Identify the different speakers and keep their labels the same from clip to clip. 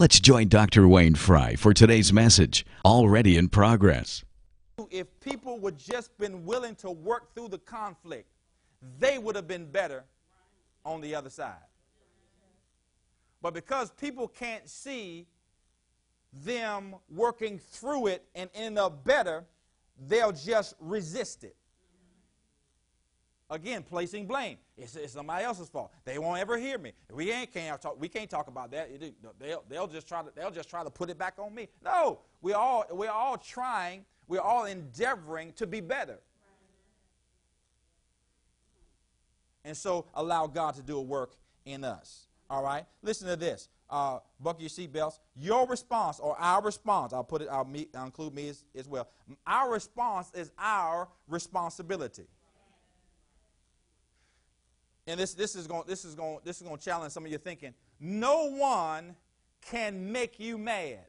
Speaker 1: Let's join Dr. Wayne Fry for today's message, already in progress.
Speaker 2: If people would just been willing to work through the conflict, they would have been better on the other side. But because people can't see them working through it and end up better, they'll just resist it. Again, placing blame. It's, it's, somebody else's fault. They won't ever hear me. We ain't can't talk. We can't talk about that. They'll, they'll just try to they'll just try to put it back on me. No, we all we're all trying. We're all endeavoring to be better. And so allow God to do a work in us. All right. Listen to this. Uh, buckle your seatbelts. Your response or our response. I'll put it. I'll, meet, I'll include me as, as well. Our response is our responsibility and this, this is going this is going this is going to challenge some of your thinking. No one can make you mad.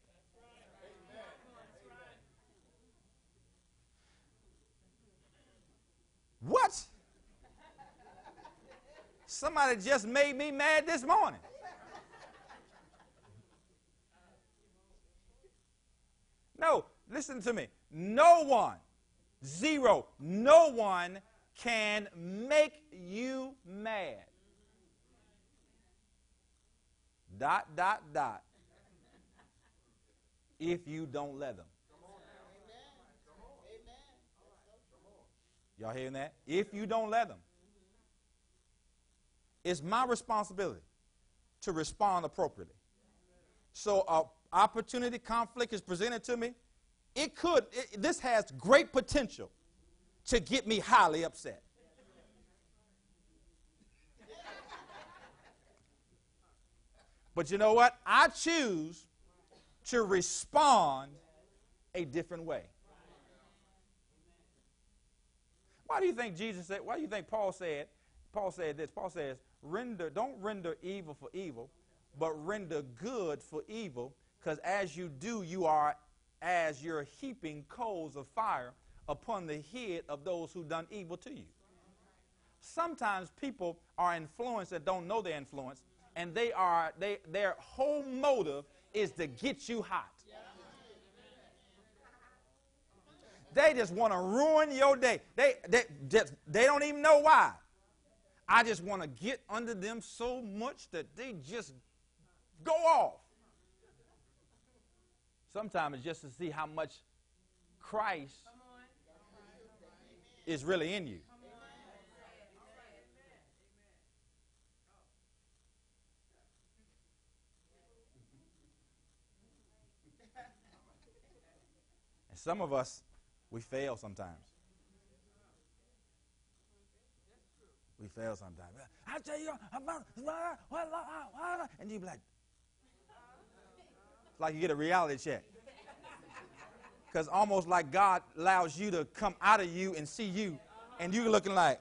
Speaker 2: What? Somebody just made me mad this morning. No, listen to me. No one, zero, no one can make you mad. Dot, dot, dot. If you don't let them. Y'all hearing that? If you don't let them. It's my responsibility to respond appropriately. So, uh, opportunity conflict is presented to me. It could, it, this has great potential to get me highly upset. But you know what? I choose to respond a different way. Why do you think Jesus said, why do you think Paul said, Paul said this? Paul says, render, don't render evil for evil, but render good for evil, because as you do, you are as you're heaping coals of fire upon the head of those who done evil to you. Sometimes people are influenced that don't know they're influenced, and they are they their whole motive is to get you hot. They just want to ruin your day. They, they, just, they don't even know why. I just want to get under them so much that they just go off. Sometimes it's just to see how much Christ is really in you. And some of us, we fail sometimes. We fail sometimes. I tell you, and you be like, it's like you get a reality check. Because almost like God allows you to come out of you and see you, and you're looking like.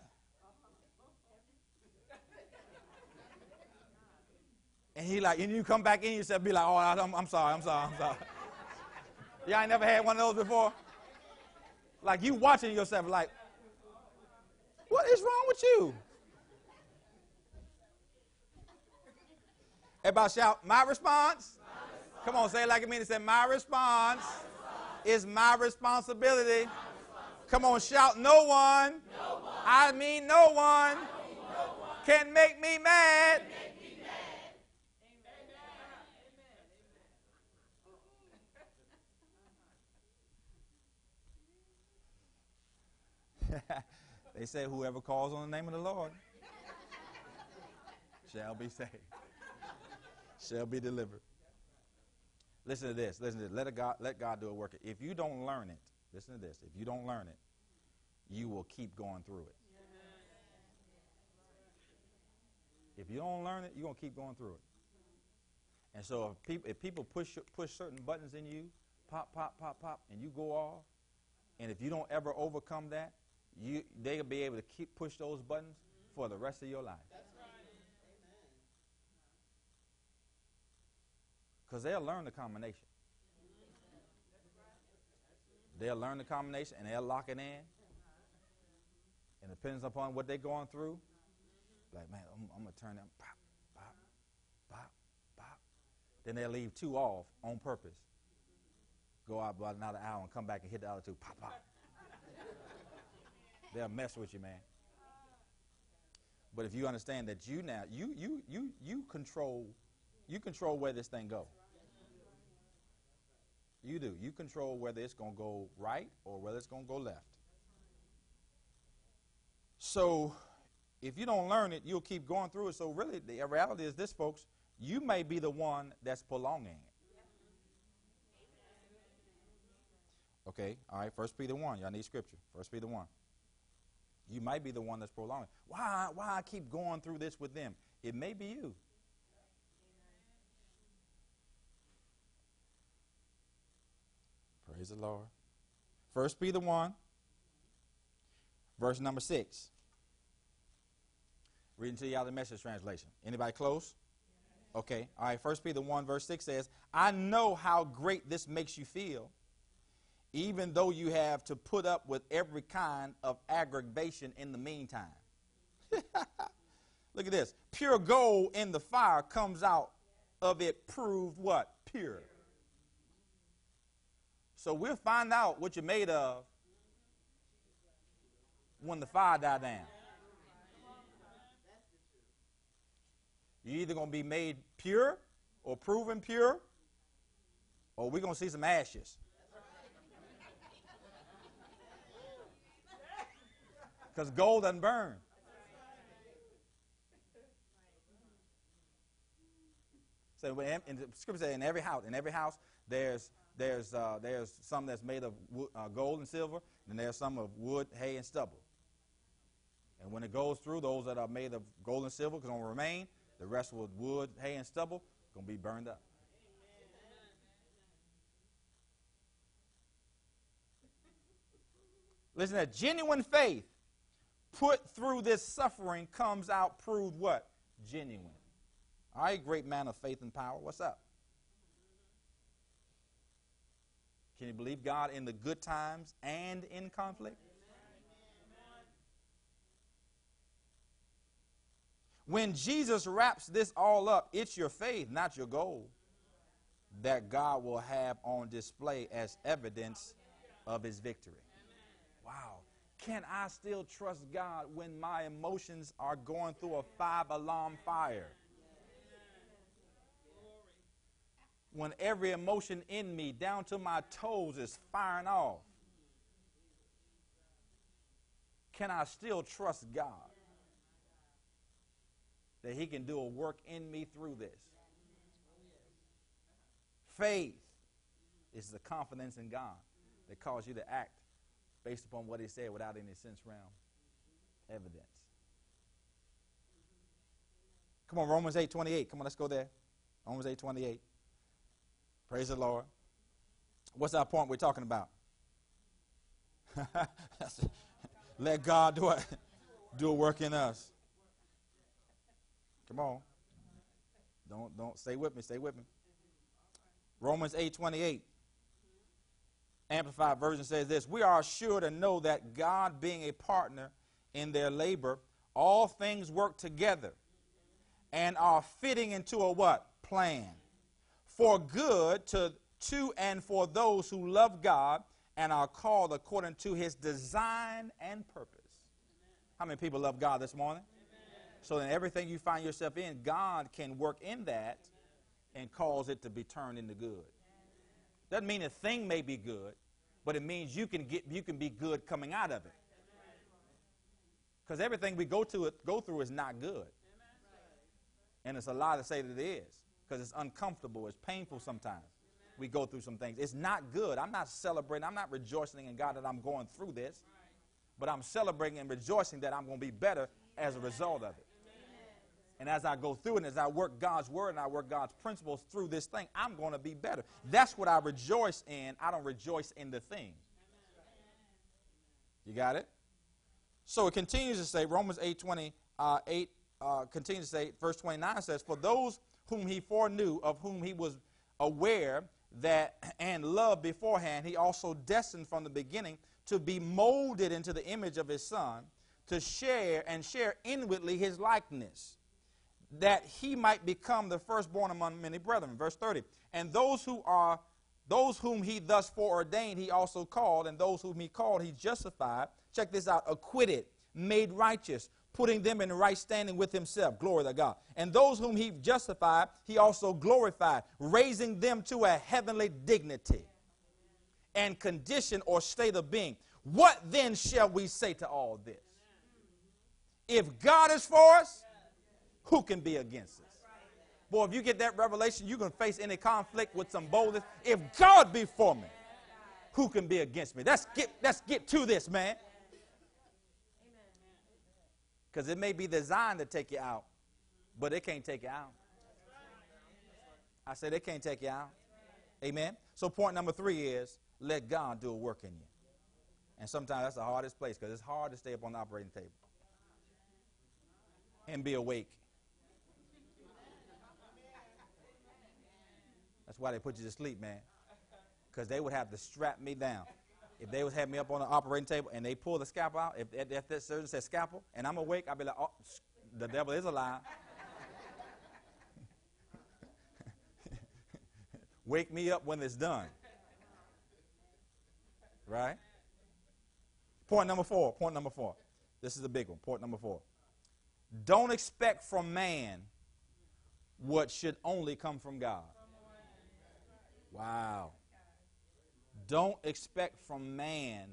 Speaker 2: And he like, and you come back in yourself, be like, oh, I'm, I'm sorry, I'm sorry, I'm sorry. Y'all ain't never had one of those before? Like you watching yourself like, what is wrong with you? Everybody shout, my response. my response. Come on, say it like a minute. Say, my response. My is my responsibility. Come on, shout, no one. No one. I mean, no one, mean no one. can make me mad. they say whoever calls on the name of the Lord shall be saved, shall be delivered. Listen to this. Listen to this. Let, God, let God do a work. If you don't learn it, listen to this. If you don't learn it, you will keep going through it. If you don't learn it, you're going to keep going through it. And so if people, if people push, push certain buttons in you, pop, pop, pop, pop, and you go off, and if you don't ever overcome that, you, they'll be able to keep push those buttons for the rest of your life. Because they'll learn the combination. They'll learn the combination and they'll lock it in. And depends upon what they're going through. Like, man, I'm, I'm going to turn them pop, pop, pop, pop. Then they'll leave two off on purpose. Go out about another hour and come back and hit the other two. Pop, pop. they'll mess with you, man. But if you understand that you now you you you you control you control where this thing go. You do. You control whether it's going to go right or whether it's going to go left. So if you don't learn it, you'll keep going through it. So really, the reality is this, folks. You may be the one that's prolonging it. Okay, all right. First Peter one. Y'all need scripture. First Peter one. You might be the one that's prolonging. Why? Why I keep going through this with them? It may be you. Praise the Lord. First Peter 1, verse number 6. Reading to you out the message translation. Anybody close? Okay. All right. First Peter 1, verse 6 says, I know how great this makes you feel, even though you have to put up with every kind of aggravation in the meantime. Look at this. Pure gold in the fire comes out of it proved what? Pure. So we'll find out what you're made of when the fire die down. You're either going to be made pure or proven pure, or we're going to see some ashes. Because gold doesn't burn. So in the scripture says in every house, in every house, there's there's, uh, there's some that's made of wood, uh, gold and silver, and there's some of wood, hay, and stubble. And when it goes through, those that are made of gold and silver are going to remain. The rest with wood, hay, and stubble going to be burned up. Listen, that genuine faith put through this suffering comes out proved what? Genuine. All right, great man of faith and power. What's up? Can you believe God in the good times and in conflict? When Jesus wraps this all up, it's your faith, not your goal, that God will have on display as evidence of his victory. Wow. Can I still trust God when my emotions are going through a five alarm fire? When every emotion in me, down to my toes, is firing off? Can I still trust God that He can do a work in me through this? Faith is the confidence in God that causes you to act based upon what He said without any sense realm evidence. Come on, Romans 8 28. Come on, let's go there. Romans 8 28. Praise the Lord. What's our point we're talking about? Let God do it. Do a work in us. Come on. Don't don't stay with me. Stay with me. Romans 8 28. Amplified version says this We are sure to know that God being a partner in their labor, all things work together and are fitting into a what? Plan for good to, to and for those who love God and are called according to his design and purpose. How many people love God this morning? So in everything you find yourself in, God can work in that and cause it to be turned into good. Doesn't mean a thing may be good, but it means you can get you can be good coming out of it. Because everything we go to it, go through is not good. And it's a lie to say that it is because it's uncomfortable, it's painful sometimes. We go through some things. It's not good. I'm not celebrating, I'm not rejoicing in God that I'm going through this, but I'm celebrating and rejoicing that I'm going to be better as a result of it. And as I go through it, and as I work God's word and I work God's principles through this thing, I'm going to be better. That's what I rejoice in. I don't rejoice in the thing. You got it? So it continues to say, Romans 8 20, uh, 8 uh, continues to say, verse 29 says, For those whom he foreknew, of whom he was aware that and loved beforehand, he also destined from the beginning to be molded into the image of his son, to share and share inwardly his likeness, that he might become the firstborn among many brethren. Verse 30. And those who are those whom he thus foreordained, he also called, and those whom he called, he justified. Check this out acquitted, made righteous, putting them in right standing with himself. Glory to God. And those whom he justified, he also glorified, raising them to a heavenly dignity and condition or state of being. What then shall we say to all this? If God is for us, who can be against us? Boy, if you get that revelation, you can face any conflict with some boldness. If God be for me, who can be against me? Let's get, let's get to this, man. Because it may be designed to take you out, but it can't take you out. I said it can't take you out. Amen. So point number three is let God do a work in you. And sometimes that's the hardest place because it's hard to stay up on the operating table and be awake That's why they put you to sleep, man. Because they would have to strap me down. If they was have me up on the operating table and they pull the scalpel out, if, if that surgeon says scalpel and I'm awake, I'd be like, oh, the devil is alive. Wake me up when it's done. Right? Point number four. Point number four. This is a big one. Point number four. Don't expect from man what should only come from God. Wow. Don't expect from man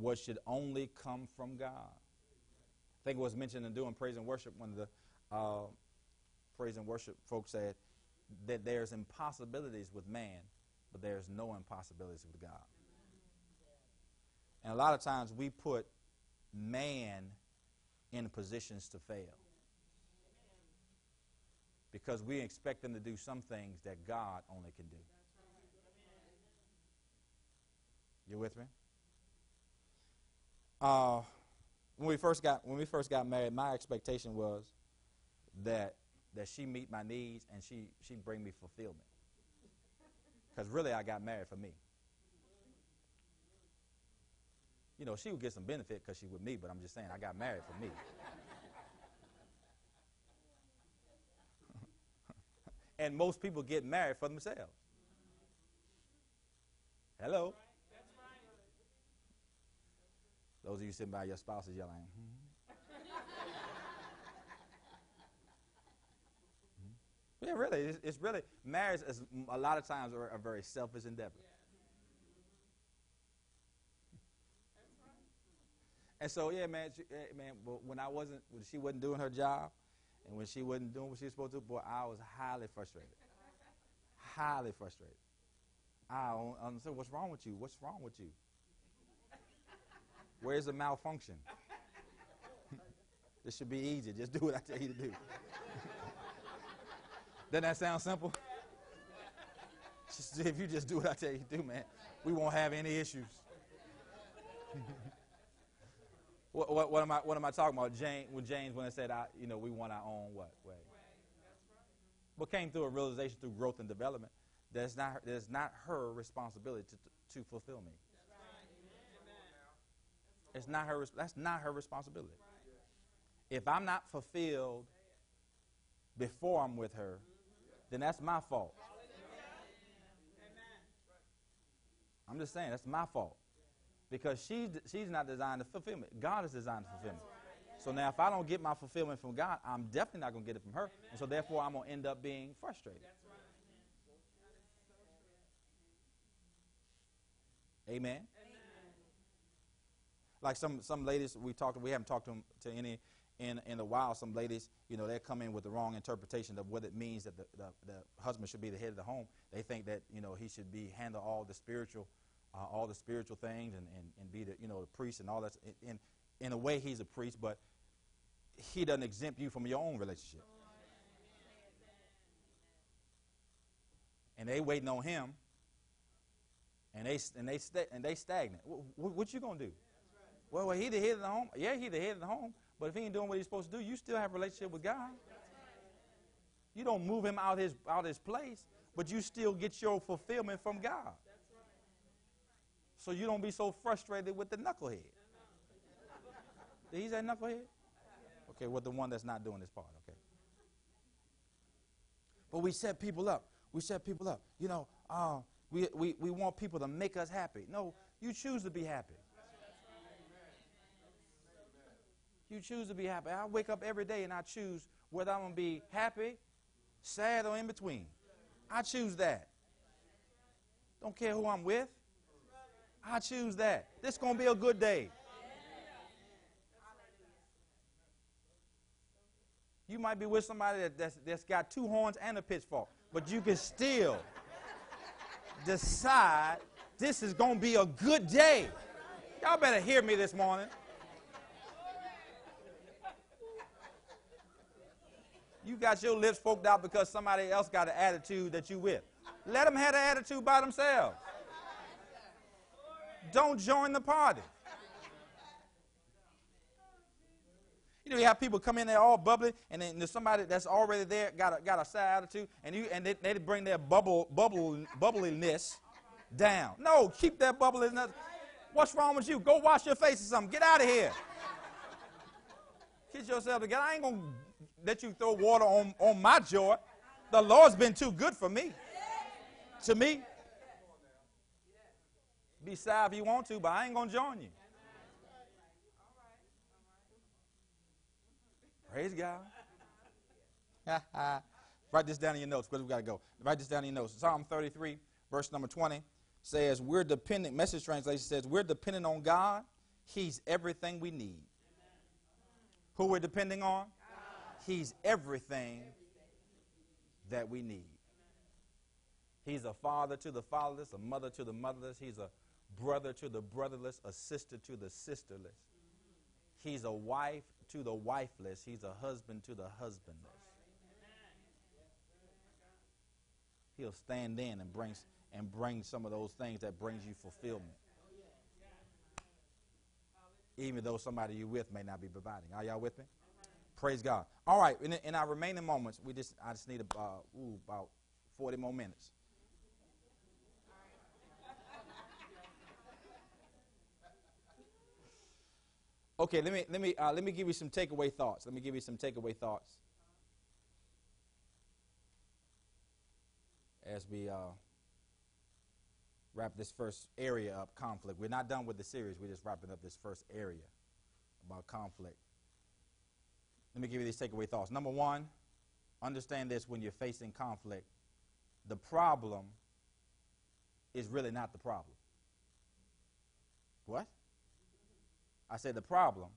Speaker 2: what should only come from God. I think it was mentioned in doing praise and worship when the uh, praise and worship folks said that there's impossibilities with man, but there's no impossibilities with God. And a lot of times we put man in positions to fail because we expect them to do some things that God only can do. You with me? Uh, when we first got when we first got married, my expectation was that that she meet my needs and she she bring me fulfillment. Because really, I got married for me. You know, she would get some benefit because she with me, but I'm just saying I got married for me. and most people get married for themselves. Hello? Those of you sitting by your spouses, you're like, hmm. hmm. Yeah, really. It's, it's, really, marriage is a lot of times a, a very selfish endeavor. And so, yeah, man, she, man. When I wasn't, when she wasn't doing her job, and when she wasn't doing what she was supposed to, boy, I was highly frustrated. highly frustrated. I don't understand what's wrong with you. What's wrong with you? Where's the malfunction? this should be easy. Just do what I tell you to do. Doesn't that sound simple? Just, if you just do what I tell you to do, man, we won't have any issues. what, what, what, am I, what am I talking about? James, when James, when I said, I, you know, we want our own what way? What came through a realization through growth and development that's not, that's not her responsibility to, to fulfill me. It's not her. That's not her responsibility. If I'm not fulfilled before I'm with her, then that's my fault. I'm just saying that's my fault because she's she's not designed to fulfill me. God is designed to fulfill me. So now, if I don't get my fulfillment from God, I'm definitely not going to get it from her, and so therefore I'm going to end up being frustrated. Amen like some some ladies we talked we haven't talked to, to any in in a while. Some ladies you know they come in with the wrong interpretation of what it means that the, the, the, husband should be the head of the home. They think that you know he should be handle all the spiritual uh, all the spiritual things and, and, and be the you know the priest and all that. In in a way he's a priest but he doesn't exempt you from your own relationship. And they waiting on him. And they and they and they stagnant. What, what you gonna do well, well, he the head of the home. Yeah, he the head of the home. But if he ain't doing what he's supposed to do, you still have a relationship with God. You don't move him out his out his place, but you still get your fulfillment from God. So you don't be so frustrated with the knucklehead. Did he say knucklehead? Okay, well, the one that's not doing his part, okay. But we set people up. We set people up. You know, uh, we, we, we want people to make us happy. No, you choose to be happy. You choose to be happy. I wake up every day and I choose whether I'm going to be happy, sad, or in between. I choose that. Don't care who I'm with. I choose that. This is going to be a good day. You might be with somebody that, that's, that's got two horns and a pitchfork, but you can still decide this is going to be a good day. Y'all better hear me this morning. You got your lips poked out because somebody else got an attitude that you with. Let them have an attitude by themselves. Don't join the party. You know, you have people come in there all bubbly, and then there's somebody that's already there, got a, got a sad attitude, and you and they, they bring their bubble bubble bubbliness down. No, keep that bubbliness. What's wrong with you? Go wash your face or something. Get out of here. Get yourself together. I ain't gonna let you throw water on, on my joy. The Lord's been too good for me. To me. Be sad if you want to, but I ain't gonna join you. Praise God. Write this down in your notes because we got to go. Write this down in your notes. Psalm 33, verse number 20 says, We're dependent, message translation says, We're dependent on God. He's everything we need. Who we're depending on? He's everything that we need. He's a father to the fatherless, a mother to the motherless. He's a brother to the brotherless, a sister to the sisterless. He's a wife to the wifeless. He's a husband to the husbandless. He'll stand in and bring, and bring some of those things that brings you fulfillment. Even though somebody you're with may not be providing. Are y'all with me? Praise God. All right, in, in our remaining moments, we just I just need uh, ooh, about 40 more minutes. Okay, let me let me uh, let me give you some takeaway thoughts. Let me give you some takeaway thoughts as we uh, wrap this first area up. Conflict. We're not done with the series. We're just wrapping up this first area about conflict. Let me give you these takeaway thoughts. Number one, understand this: when you're facing conflict, the problem is really not the problem. What? I said the problem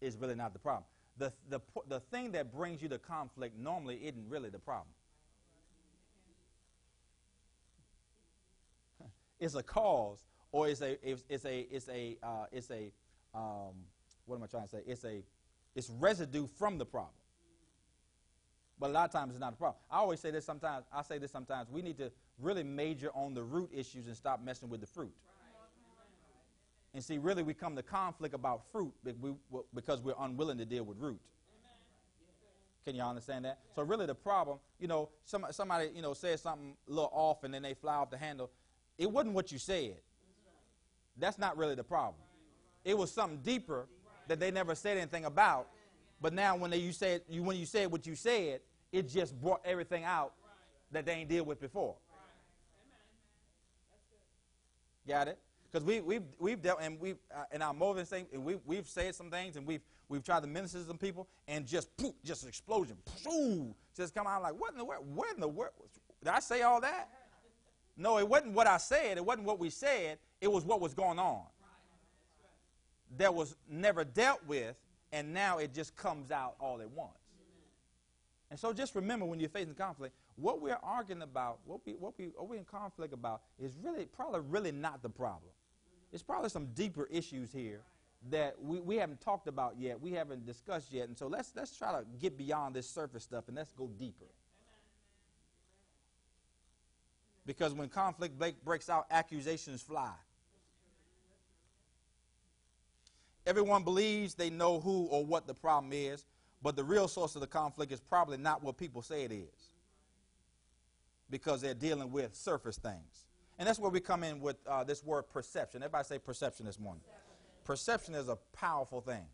Speaker 2: is really not the problem. The, the, the thing that brings you to conflict normally isn't really the problem. it's a cause or it's a it's, a it's a uh, it's a um, what am I trying to say? It's a it's residue from the problem. But a lot of times it's not a problem. I always say this sometimes. I say this sometimes. We need to really major on the root issues and stop messing with the fruit. And see, really, we come to conflict about fruit because we're unwilling to deal with root. Can you understand that? So really, the problem, you know, some, somebody, you know, says something a little off, and then they fly off the handle. It wasn't what you said. That's not really the problem. It was something deeper that they never said anything about. But now, when they, you said you when you said what you said, it just brought everything out that they ain't deal with before. Got it? because we, we've, we've dealt and we've uh, in our moving thing and we, we've said some things and we've we've tried to minister to some people and just poof, just an explosion poof, just come out like what in the world what in the world did I say all that no it wasn't what I said it wasn't what we said it was what was going on that was never dealt with and now it just comes out all at once and so just remember when you're facing conflict what we're arguing about what we what we what we're in conflict about is really probably really not the problem there's probably some deeper issues here that we, we haven't talked about yet, we haven't discussed yet. And so let's, let's try to get beyond this surface stuff and let's go deeper. Because when conflict breaks out, accusations fly. Everyone believes they know who or what the problem is, but the real source of the conflict is probably not what people say it is. Because they're dealing with surface things. And that's where we come in with uh, this word perception. Everybody say perception this morning. Perception is a powerful thing.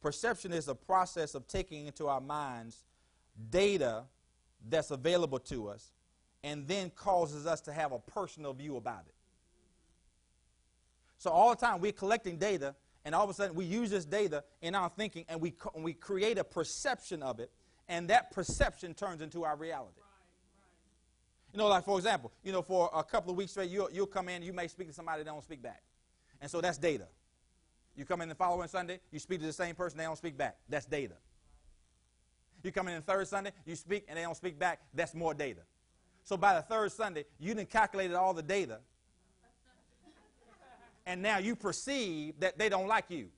Speaker 2: Perception is a process of taking into our minds data that's available to us and then causes us to have a personal view about it. So all the time we're collecting data, and all of a sudden we use this data in our thinking, and we, and we create a perception of it, and that perception turns into our reality. You know, like for example, you know, for a couple of weeks straight, you'll, you'll come in, you may speak to somebody that don't speak back. And so that's data. You come in the following Sunday, you speak to the same person, they don't speak back. That's data. You come in the third Sunday, you speak, and they don't speak back. That's more data. So by the third Sunday, you didn't calculated all the data. And now you perceive that they don't like you.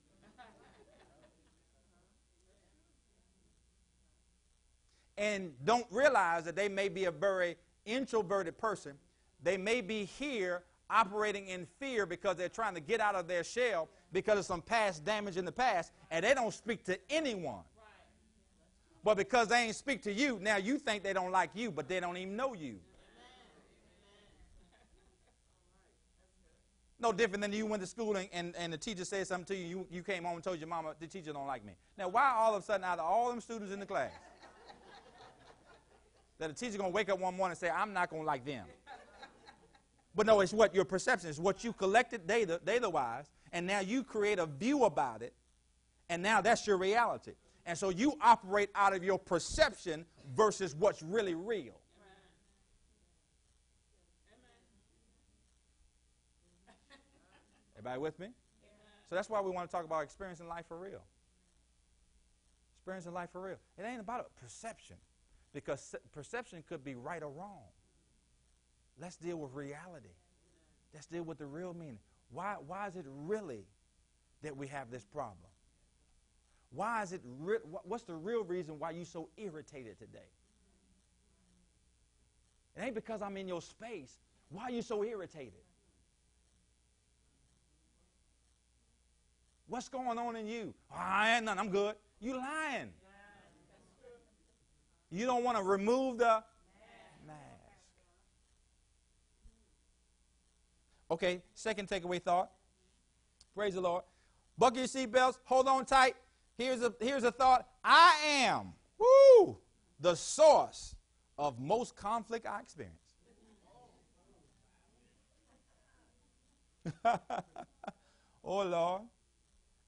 Speaker 2: And don't realize that they may be a very introverted person. They may be here operating in fear because they're trying to get out of their shell because of some past damage in the past, and they don't speak to anyone. But because they ain't speak to you, now you think they don't like you, but they don't even know you. No different than you went to school and, and, and, the teacher said something to you, you, you came home and told your mama, the teacher don't like me. Now, why all of a sudden, out of all them students in the class, that the teacher going to wake up one morning and say, I'm not going to like them? But no, it's what your perception is, what you collected data, data-wise, and now you create a view about it, and now that's your reality. And so you operate out of your perception versus what's really real. Everybody with me? So that's why we want to talk about experiencing life for real. Experiencing life for real. It ain't about a perception because perception could be right or wrong. Let's deal with reality. Let's deal with the real meaning. Why, why is it really that we have this problem? Why is it, re- what's the real reason why you're so irritated today? It ain't because I'm in your space. Why are you so irritated? What's going on in you? Oh, I ain't none. I'm good. You lying. You don't want to remove the mask. Okay, second takeaway thought. Praise the Lord. Buckle your seatbelts. Hold on tight. Here's a, here's a thought. I am, woo, the source of most conflict I experience. oh, Lord.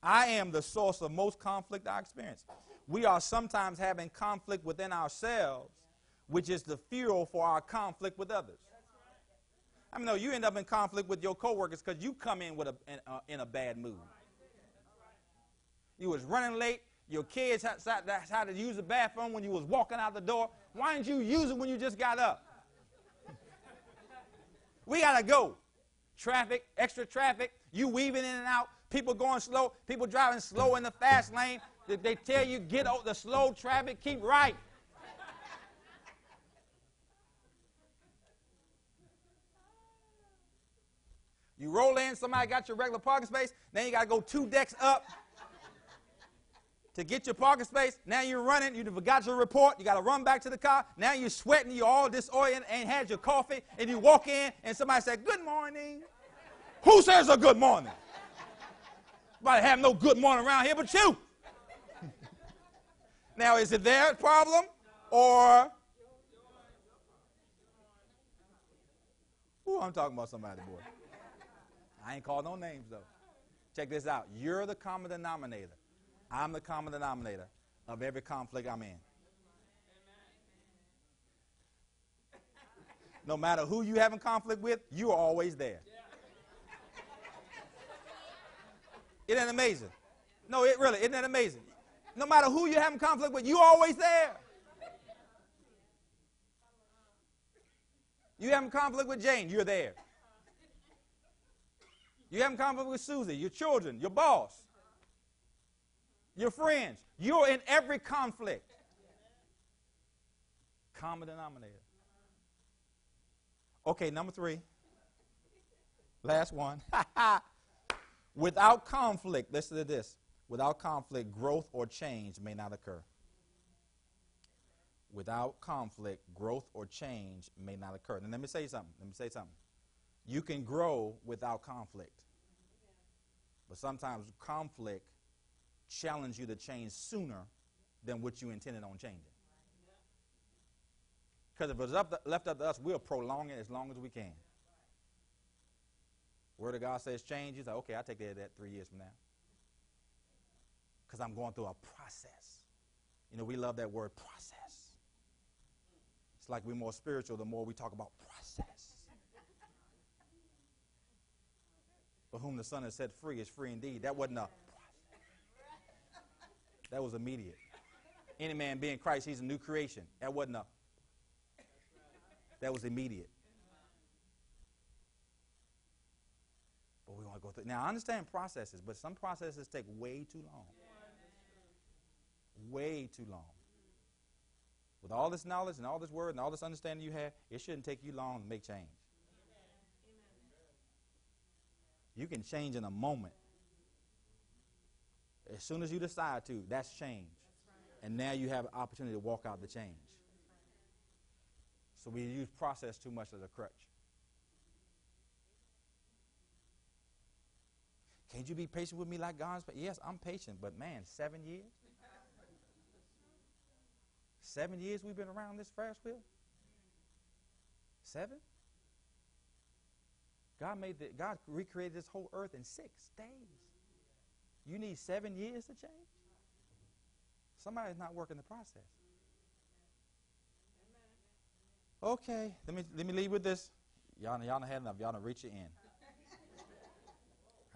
Speaker 2: I am the source of most conflict I experience. We are sometimes having conflict within ourselves, which is the fuel for our conflict with others. I mean, no, you end up in conflict with your coworkers because you come in with a, in, uh, in a bad mood. You was running late. Your kids had, had to use the bathroom when you was walking out the door. Why didn't you use it when you just got up? we got to go. Traffic, extra traffic, you weaving in and out, people going slow, people driving slow in the fast lane. They, tell you get out the slow traffic, keep right. You roll in, somebody got your regular parking space, then you got to go two decks up to get your parking space. Now you're running. You forgot your report. You got to run back to the car. Now you're sweating. You're all disoriented ain't had your coffee. And you walk in and somebody said, Good morning. Who says a good morning? Nobody have no good morning around here but you. now, is it their problem or. Ooh, I'm talking about somebody, boy. I ain't called no names, though. Check this out. You're the common denominator. I'm the common denominator of every conflict I'm in. No matter who you having conflict with, you are always there. Isn't that amazing? No, it really isn't that amazing? No matter who you're having conflict with, you're always there. You having conflict with Jane, you're there. You having conflict with Susie, your children, your boss, your friends. You're in every conflict. Common denominator. Okay, number three. Last one. Without conflict, listen to this. Without conflict, growth or change may not occur. Without conflict, growth or change may not occur. And let me say something. Let me say something. You can grow without conflict. But sometimes conflict challenge you to change sooner than what you intended on changing. Because if it's up left up to us, we'll prolong it as long as we can. Word of God says change. He's like, okay, I'll take of that three years from now. Because I'm going through a process. You know, we love that word process. It's like we're more spiritual the more we talk about process. but whom the Son has set free is free indeed. That wasn't a process. That was immediate. Any man being Christ, he's a new creation. That wasn't a. That was immediate. We go through. Now, I understand processes, but some processes take way too long. Way too long. With all this knowledge and all this word and all this understanding you have, it shouldn't take you long to make change. You can change in a moment. As soon as you decide to, that's change. And now you have an opportunity to walk out the change. So we use process too much as a crutch. Can't you be patient with me like God's? Yes, I'm patient, but man, seven years? Seven years we've been around this Ferris wheel? Seven? God made the, God recreated this whole earth in six days. You need seven years to change? Somebody's not working the process. Okay, let me let me leave with this. Y'all, y'all had enough. Y'all not reach your end.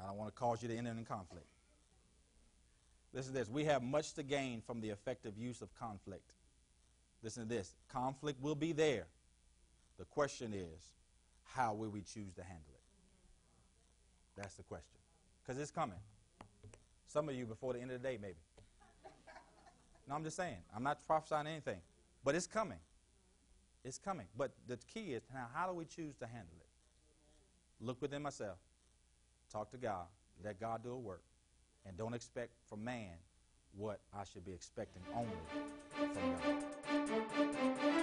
Speaker 2: I don't want to cause you to enter in conflict. Listen to this. We have much to gain from the effective use of conflict. Listen to this. Conflict will be there. The question is, how will we choose to handle it? That's the question. Because it's coming. Some of you before the end of the day, maybe. No, I'm just saying. I'm not prophesying anything. But it's coming. It's coming. But the key is now, how do we choose to handle it? Look within myself. Talk to God. Let God do a work. And don't expect from man what I should be expecting only from God.